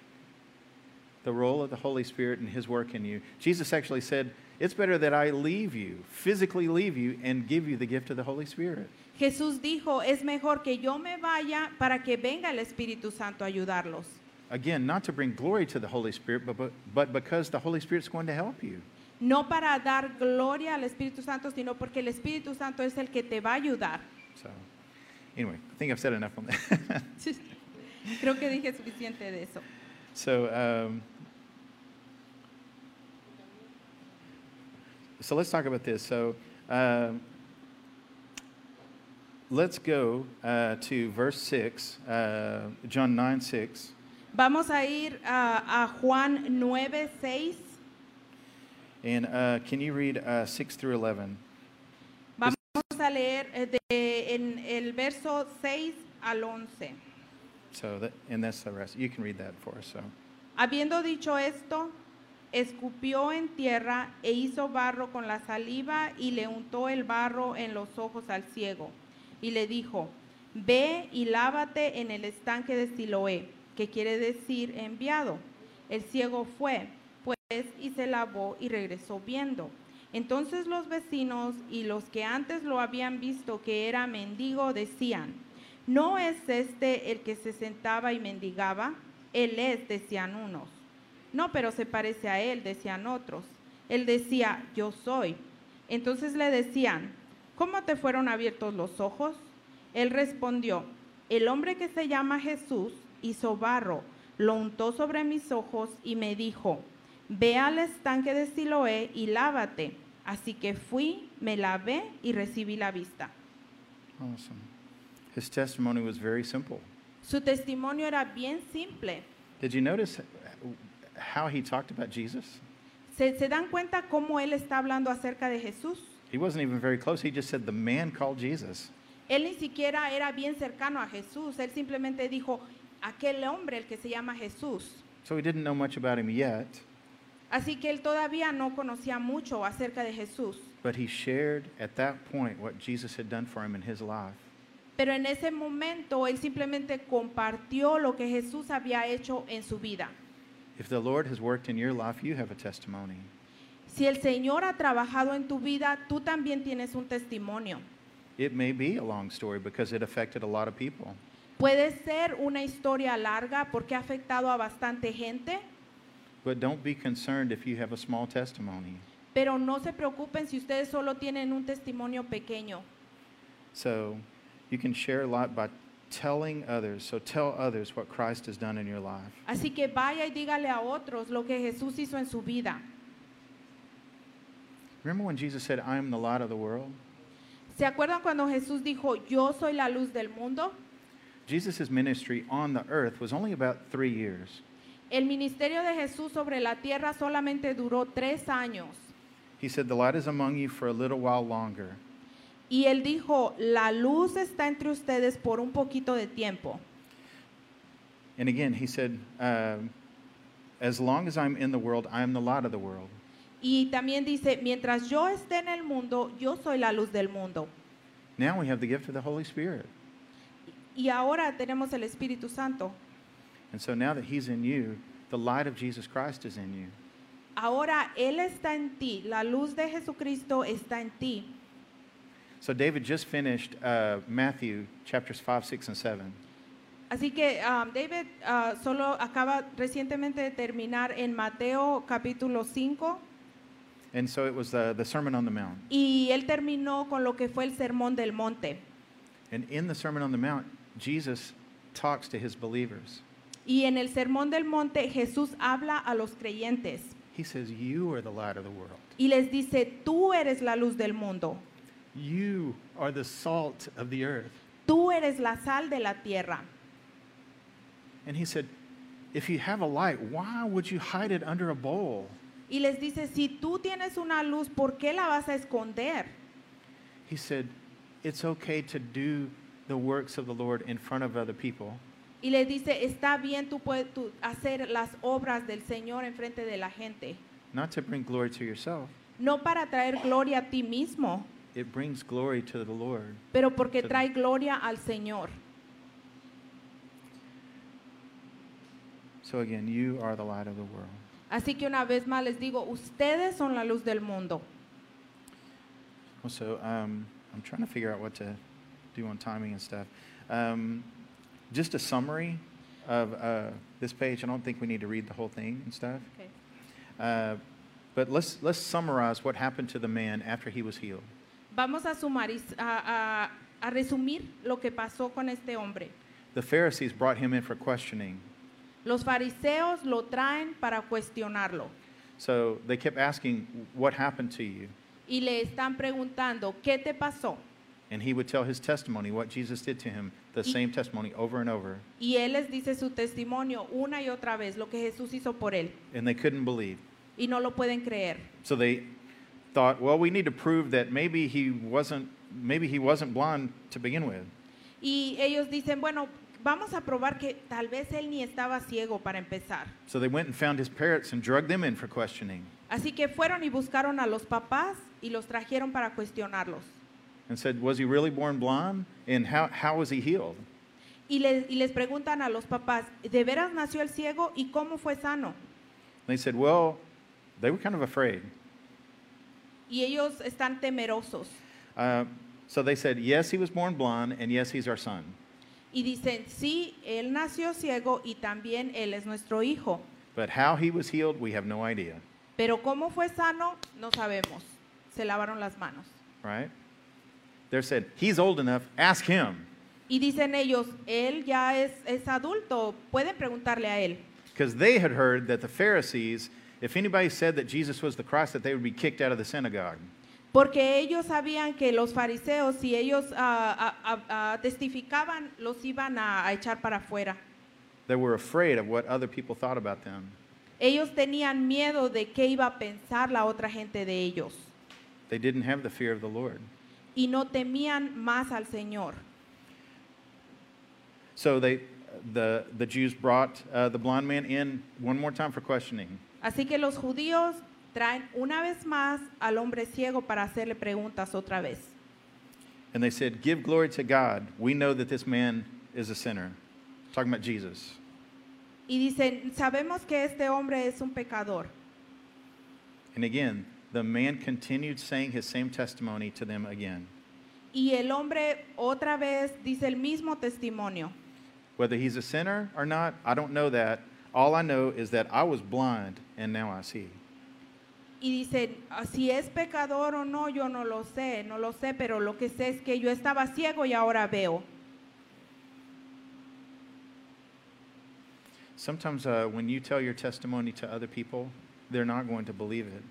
The role of the Holy Spirit and His work in you. Jesus actually said, It's better that I leave you, physically leave you, and give you the gift of the Holy Spirit. Jesús dijo, es mejor que yo me vaya para que venga el Espíritu Santo a ayudarlos. Again, not to bring glory to the Holy Spirit, but, but, but because the Holy Spirit's going to help you. No para dar gloria al Espíritu Santo, sino porque el Espíritu Santo es el que te va a ayudar. So, anyway, I think I've said enough on that. Creo que dije suficiente de eso. so, um, so let's talk about this. So, um, let's go uh, to verse 6, uh, John 9 6. Vamos a ir a, a Juan 9, 6. And uh, can you read uh, 6 through 11? Vamos a leer eh, de- en el verso 6 al 11. So, that, and that's the rest. You can read that for us. So, Habiendo dicho esto, escupió en tierra e hizo barro con la saliva y le untó el barro en los ojos al ciego. Y le dijo, ve y lávate en el estanque de Siloé, que quiere decir enviado. El ciego fue, y se lavó y regresó viendo. Entonces los vecinos y los que antes lo habían visto que era mendigo decían, ¿no es este el que se sentaba y mendigaba? Él es, decían unos. No, pero se parece a él, decían otros. Él decía, yo soy. Entonces le decían, ¿cómo te fueron abiertos los ojos? Él respondió, el hombre que se llama Jesús hizo barro, lo untó sobre mis ojos y me dijo, ve al estanque de Siloé y lávate. Así que fui, me lavé y recibí la vista. awesome. His testimony was very simple. Su testimonio era bien simple. Did you notice how he talked about Jesus? ¿Se, se dan cuenta cómo él está hablando acerca de Jesús? He wasn't even very close. He just said, The man called Jesus. Él ni siquiera era bien cercano a Jesús. Él simplemente dijo, aquel hombre, el que se llama Jesús. So he didn't know much about him yet, Así que él todavía no conocía mucho acerca de Jesús. but he shared at that point what Jesus had done for him in his life. Pero en ese momento él simplemente compartió lo que Jesús había hecho en su vida. If the Lord has worked in your life, you have a testimony. Si el Señor ha trabajado en tu vida, tú también tienes un testimonio. It may be a long story because it affected a lot of people, Puede ser una historia larga porque ha afectado a bastante gente, but don't be concerned if you have a small testimony. pero no se preocupen si ustedes solo tienen un testimonio pequeño. So you can share a lot by telling others. So tell others what Christ has done in your life. Así que vaya y dígale a otros lo que Jesús hizo en su vida. Remember when Jesus said, I am the light of the world? ¿Se acuerdan cuando Jesús dijo, yo soy la luz del mundo? Jesus' ministry on the earth was only about three years. El ministerio de Jesús sobre la tierra solamente duró tres años. He said, The light is among you for a little while longer. Y él dijo, la luz está entre ustedes por un poquito de tiempo. And again, he said, um, As long as I'm in the world, I am the light of the world. Y también dice, mientras yo esté en el mundo, yo soy la luz del mundo. Now we have the gift of the Holy Spirit. Y ahora tenemos el Espíritu Santo. And so now that He's in you, the light of Jesus Christ is in you. Ahora Él está en ti, la luz de Jesucristo está en ti. So David just finished uh, Matthew chapters 5, 6, and 7. Así que um, David ah, solo acaba recientemente de terminar en Mateo capítulo 5 And so it was the, the Sermon on the Mount. y él terminó con lo que fue el Sermón del Monte. And in the Sermon on the Mount, Jesus talks to his believers. Y en el Sermón del Monte Jesús habla a los creyentes He says, You are the light of the world. y les dice, tú eres la luz del mundo, You are the salt of the earth. tú eres la sal de la tierra. And he said, If you have a light, why would you hide it under a bowl? Y les dice, si tú tienes una luz, ¿por qué la vas a esconder? he said, It's okay to do the works of the Lord in front of other people. Y le dice, está bien tú puedes tú hacer las obras del Señor en frente de la gente. Not to bring glory to yourself, No para traer gloria a ti mismo, it brings glory to the Lord. pero porque trae gloria al Señor. So again, you are the light of the world. Así que una vez más les digo, ustedes son la luz del mundo. So um, I'm trying to figure out what to do on timing and stuff. Um, just a summary of uh, this page. I don't think we need to read the whole thing and stuff. Uh, but let's, let's summarize what happened to the man after he was healed. Vamos a, sumariz- a, a- a resumir lo que pasó con este hombre. The Pharisees brought him in for questioning. Los fariseos lo traen para cuestionarlo So they kept asking, What happened to you? y le están preguntando, ¿qué te pasó? And he would tell his testimony, what Jesus did to him, the Y- same testimony over and over. Y él les dice su testimonio una y otra vez, lo que Jesús hizo por él. And they couldn't believe. Y no lo pueden creer. So they thought, well, we need to prove that maybe he wasn't maybe he wasn't blind to begin with. Y ellos dicen, bueno, vamos a probar que tal vez él ni estaba ciego para empezar. So they went and found his parents and drugged them in for questioning Así que fueron y buscaron a los papás y los trajeron para cuestionarlos. And said, Was he really born blind? And how, how was he healed? Y les, y les preguntan a los papás, ¿de veras nació el ciego y cómo fue sano? They said, Well, they were kind of afraid. Y ellos están temerosos. Uh, so they said, Yes, he was born blind, and yes, he's our son. Y dicen, sí, él nació ciego y también él es nuestro hijo. But how he was healed, we have no idea. Pero cómo fue sano, no sabemos. Se lavaron las manos. Right? They said, He's old enough, ask him. Y dicen ellos, él ya es, es adulto, pueden preguntarle a él. Because they had heard that the Pharisees, if anybody said that Jesus was the Christ, that they would be kicked out of the synagogue. Porque ellos sabían que los fariseos, si ellos ah, ah, ah, testificaban, los iban a, a echar para afuera. They were afraid of what other people thought about them. Ellos tenían miedo de qué iba a pensar la otra gente de ellos. They didn't have the fear of the Lord. Y no temían más al Señor. So they, the, the Jews brought uh, the blind man in one more time for questioning. Así que los judíos traen una vez más al hombre ciego para hacerle preguntas otra vez. And they said, Give glory to God. We know that this man is a sinner. Talking about Jesus. Y dicen, sabemos que este hombre es un pecador. And again, the man continued saying his same testimony to them again. Y el hombre otra vez dice el mismo testimonio. Whether he's a sinner or not, I don't know that. All I know is that I was blind and now I see. Y dicen, "Ah, si es pecador o no, yo no lo sé, no lo sé, pero lo que sé es que yo estaba ciego y ahora veo. Sometimes uh, when you tell your testimony to other people, they're not going to believe it.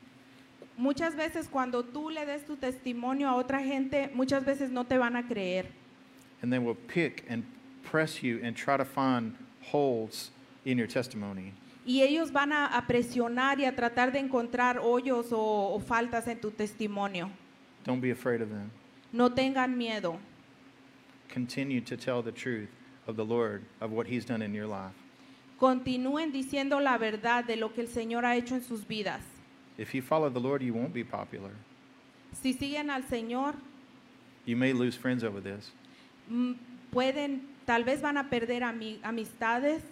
Muchas veces cuando tú le des tu testimonio a otra gente, muchas veces no te van a creer. And they will pick and press you and try to find holes in your testimony. Y ellos van a, a presionar y a tratar de encontrar hoyos o, o faltas en tu testimonio. Don't be afraid of them. No tengan miedo. Continue to tell the truth of the Lord, of what He's done in your life. Continúen diciendo la verdad de lo que el Señor ha hecho en sus vidas. If you follow the Lord, you won't be popular. Si siguen al Señor, You may lose friends over this, mm, pueden, tal vez van a perder ami- amistades,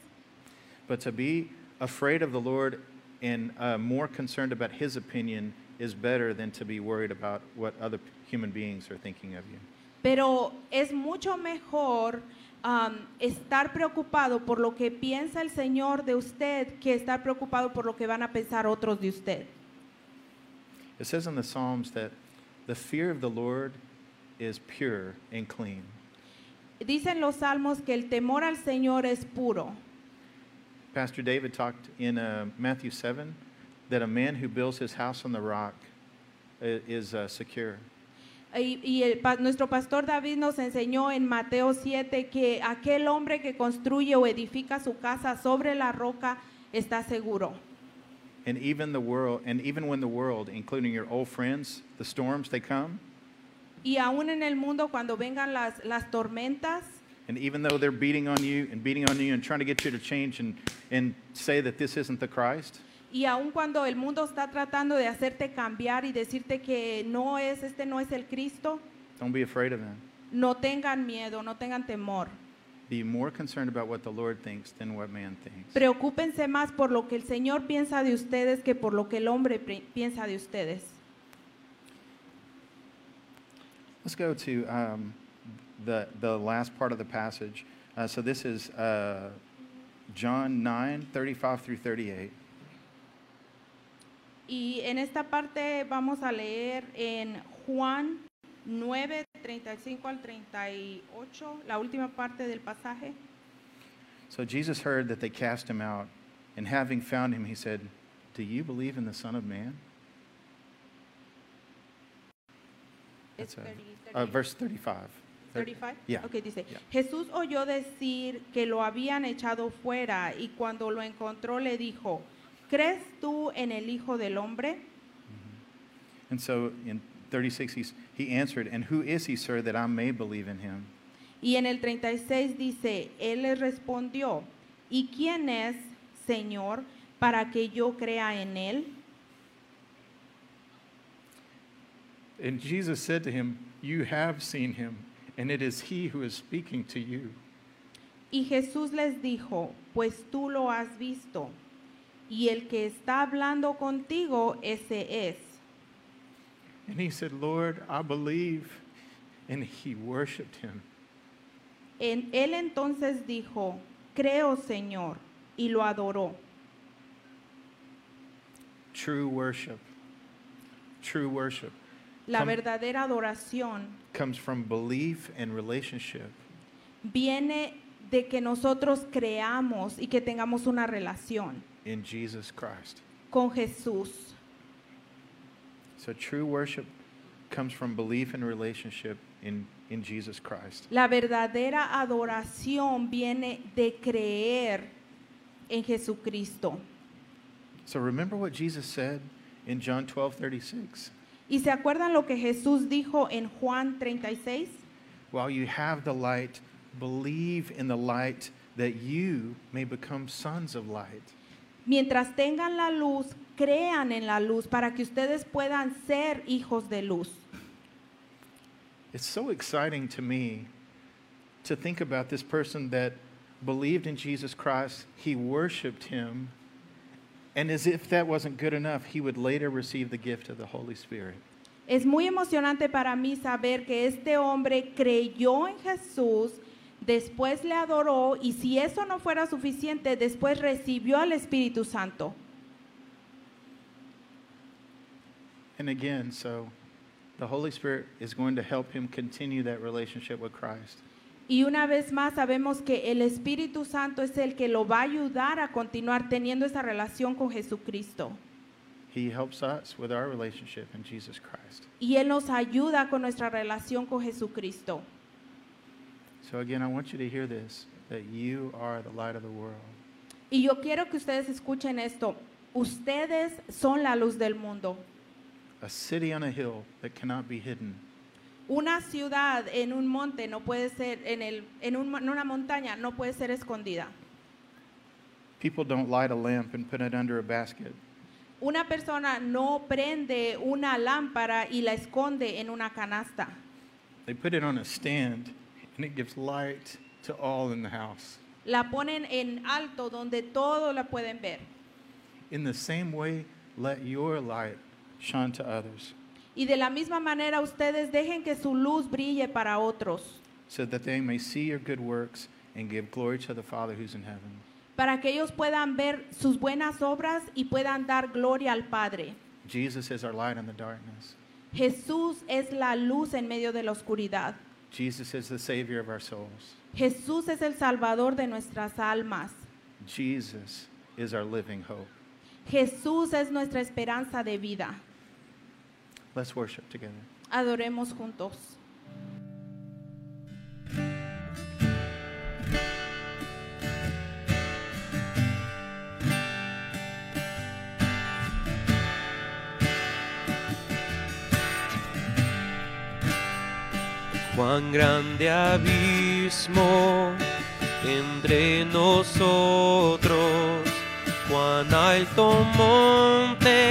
but to be afraid of the Lord and uh, more concerned about His opinion is better than to be worried about what other human beings are thinking of you. pero es mucho mejor am, estar preocupado por lo que piensa el Señor de usted que estar preocupado por lo que van a pensar otros de usted. It says in the Psalms that the fear of the Lord is pure and clean. Dicen los salmos que el temor al Señor es puro. Pastor David talked in uh, Matthew 7 that a man who builds his house on the rock is uh, secure. Y, y el nuestro pastor David nos enseñó en Mateo 7 que aquel hombre que construye o edifica su casa sobre la roca está seguro. And even the world, and even when the world, including your old friends, the storms, they come, Y aún en el mundo cuando vengan las, las tormentas, And even though they're beating on you and beating on you and trying to get you to change and, and say that this isn't the Christ, y aún cuando el mundo está tratando de hacerte cambiar y decirte que no es, este no es el Cristo, don't be afraid of them. no tengan miedo, no tengan temor. Be more concerned about what the Lord thinks than what man thinks. Preocúpense más por lo que el Señor piensa de ustedes que por lo que el hombre piensa de ustedes. Let's go to um, the, the last part of the passage. Uh, so this is uh, John 9, 35 through 38. Y en esta parte vamos a leer en Juan 9, 35 al 38, la última parte del pasaje. So Jesus heard that they cast him out, and having found him, he said, Do you believe in the Son of Man? 30, Uh, 30. verse 35. Thir- 35? Yeah. Ok, dice, Yeah. Jesús oyó decir que lo habían echado fuera y cuando lo encontró le dijo, ¿crees tú en el Hijo del Hombre? And so in 36, he's, he answered, And who is he, sir, that I may believe in him? Y en el 36 dice, Él le respondió, ¿y quién es, Señor, para que yo crea en Él? And Jesus said to him, You have seen him, and it is he who is speaking to you. Y Jesús les dijo, pues tú lo has visto, y el que está hablando contigo, ese es. And he said, Lord, I believe. And he worshiped him. En, él entonces dijo, creo Señor, y lo adoró. True worship. True worship La verdadera adoración comes from belief and relationship. viene de que nosotros creamos y que tengamos una relación in Jesus Christ. con Jesús. So true worship comes from belief and relationship in, in Jesus Christ. La verdadera adoración viene de creer en Jesucristo. So remember what Jesus said in John 12 36. ¿Y se acuerdan lo que Jesús dijo en Juan 36? While you have the light, believe in the light that you may become sons of light. Mientras tengan la luz, crean en la luz para que ustedes puedan ser hijos de luz. It's so exciting to me to think about this person that believed in Jesus Christ, he worshiped him, and as if that wasn't good enough, he would later receive the gift of the Holy Spirit. Es muy emocionante para mí saber que este hombre creyó en Jesús, después le adoró y si eso no fuera suficiente, después recibió al Espíritu Santo. And again, so the Holy Spirit is going to help him continue that relationship with Christ. Y una vez más sabemos que el Espíritu Santo es el que lo va a ayudar a continuar teniendo esa relación con Jesucristo. He helps us with our relationship in Jesus Christ. Y Él nos ayuda con nuestra relación con Jesucristo. So again, I want you to hear this that you are the light of the world. Y yo quiero que ustedes escuchen esto. Ustedes son la luz del mundo. A city on a hill that cannot be hidden. Una ciudad en un monte no puede ser, en, el, en, un- en una montaña no puede ser escondida. People don't light a lamp and put it under a basket. Una persona no prende una lámpara y la esconde en una canasta. They put it on a stand, and it gives light to all in the house. La ponen en alto donde todos la pueden ver. In the same way, let your light shine to others Y de la misma manera ustedes dejen que su luz brille para otros, so that they may see your good works and give glory to the Father who's in heaven. para que ellos puedan ver sus buenas obras y puedan dar gloria al Padre. Jesus is our light in the darkness. Jesús es la luz en medio de la oscuridad. Jesus is the Savior of our souls. Jesús es el Salvador de nuestras almas. Jesus is our living hope. Jesús es nuestra esperanza de vida. Let's worship together. Adoremos juntos. cuán grande abismo entre nosotros, cuán alto monte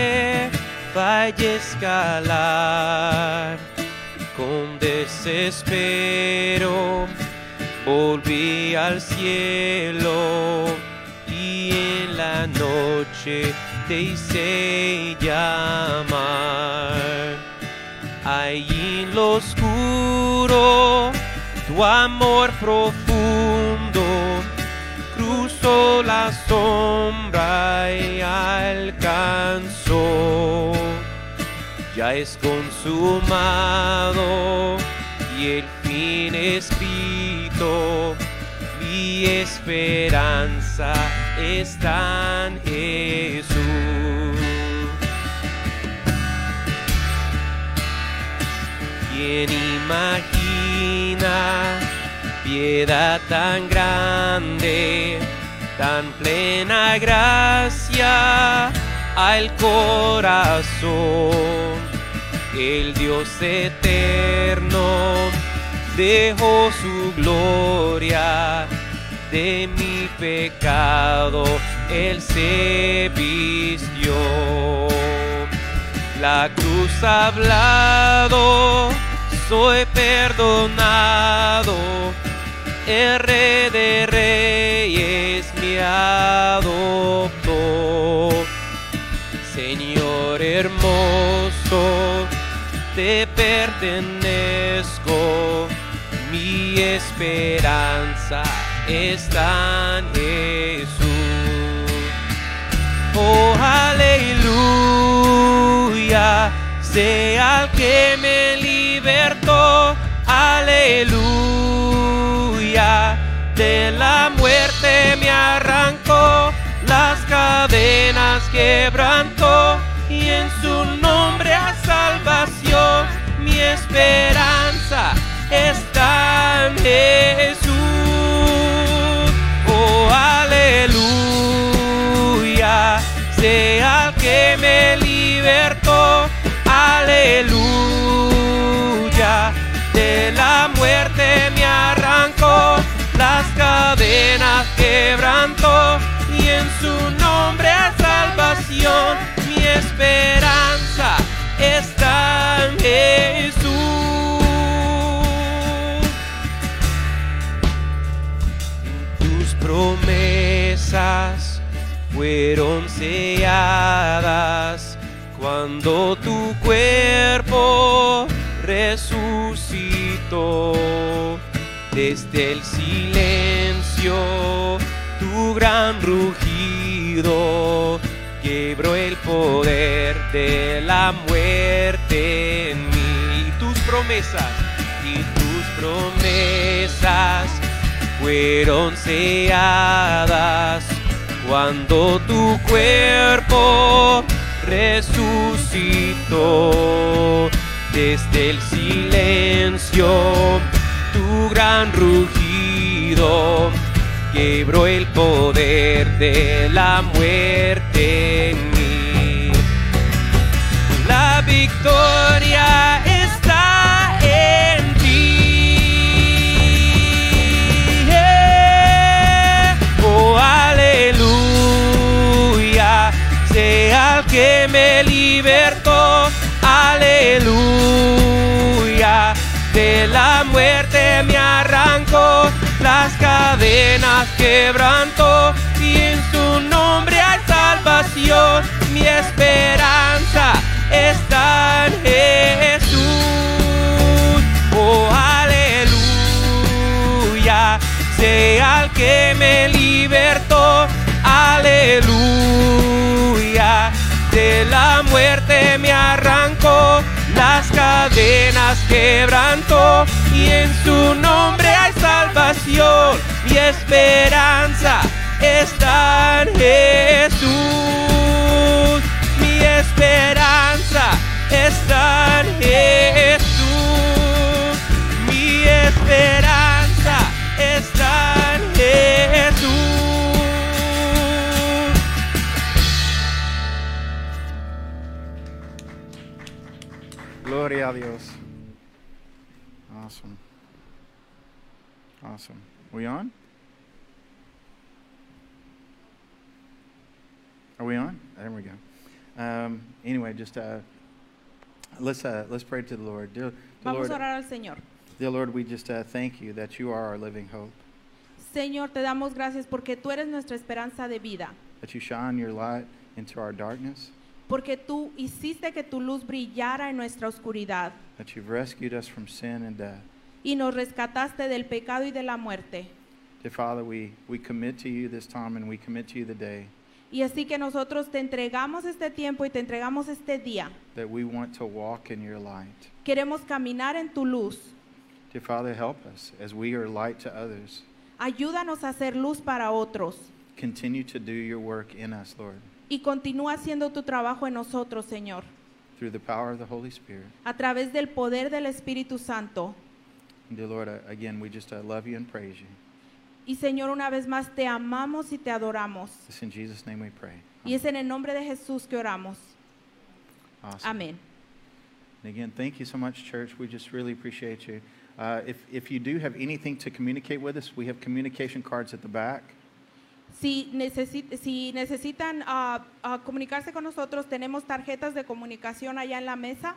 a escalar. Con desespero volví al cielo y en la noche te hice llamar. Ahí en lo oscuro, tu amor profundo cruzó la sombra y alcanzó. Ya es consumado y el fin escrito. Mi esperanza está en Jesús. ¿Quién imagina piedad tan grande, tan plena gracia al corazón? El Dios eterno dejó su gloria de mi pecado, Él se vistió. La cruz ha hablado, soy perdonado, el rey de reyes me adoptó. Señor hermoso, te pertenezco, mi esperanza está en Jesús. Oh, aleluya, sea el que me libertó, aleluya, de la muerte me arrancó, las cadenas quebrantó, y en su nombre salvación, mi esperanza está en Jesús. Oh, aleluya, sea el que me libertó, aleluya, de la muerte me arrancó, las cadenas quebrantó, y en su nombre salvación, mi esperanza está Jesús. tus promesas fueron selladas cuando tu cuerpo resucitó desde el silencio tu gran rugido quebró el poder de la muerte en mí. Tus promesas y tus promesas fueron selladas cuando tu cuerpo resucitó. Desde el silencio tu gran rugido quebró el poder de la muerte en mí victoria está en ti. Eh, Oh, aleluya, sea el que me libertó. Aleluya, de la muerte me arrancó, las cadenas quebrantó y en su nombre hay salvación. Mi esperanza está en Jesús. Oh, aleluya, sea el que me libertó. Aleluya, de la muerte me arrancó, las cadenas quebrantó y en su nombre hay salvación. Mi esperanza está en Jesús. Mi esperanza está en anyway, just uh, let's uh, let's pray to the Lord. Dear, dear Vamos Lord, a orar al Señor. dear Lord, we just uh, thank you that you are our living hope. Señor, te damos gracias porque tú eres nuestra esperanza de vida, That you shine your light into our darkness. porque tú hiciste que tu luz brillara en nuestra oscuridad That you've rescued us from sin and death. y nos rescataste del pecado y de la muerte. Dear Father, we, we commit to you this time and we commit to you the day Y así que nosotros te entregamos este tiempo y te entregamos este día. that we want to walk in your light. Queremos caminar en tu luz. Dear Father, help us as we are light to others. Ayúdanos a hacer luz para otros. Continue to do your work in us, Lord, Y continúa haciendo tu trabajo en nosotros, Señor, through the power of the Holy Spirit. a través del poder del Espíritu Santo. And dear Lord, again, we just uh, love you and praise you. Y Señor, una vez más te amamos y te adoramos. It's in Jesus' name we pray. Y es en el nombre de Jesús que oramos. Awesome. Amén. And again, thank you so much, church. We just really appreciate you. Uh, if, if you do have anything to communicate with us, we have communication cards at the back. Si, necesi- si necesitan ah, ah, comunicarse con nosotros, tenemos tarjetas de comunicación allá en la mesa.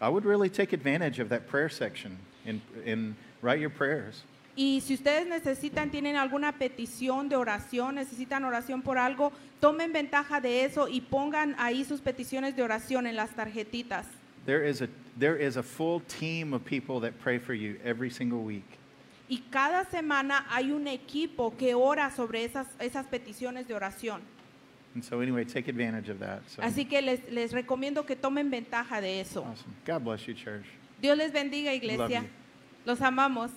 I would really take advantage of that prayer section and, and write your prayers. Y si ustedes necesitan, tienen alguna petición de oración, necesitan oración por algo, tomen ventaja de eso y pongan ahí sus peticiones de oración en las tarjetitas. There is a, there is a full team of people that pray for you every single week. Y cada semana hay un equipo que ora sobre esas, esas peticiones de oración. And so, anyway, take advantage of that. So, Así que les, les recomiendo que tomen ventaja de eso. awesome. God bless you, church. Dios les bendiga, iglesia. Los amamos.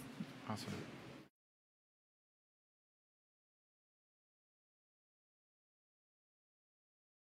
Awesome.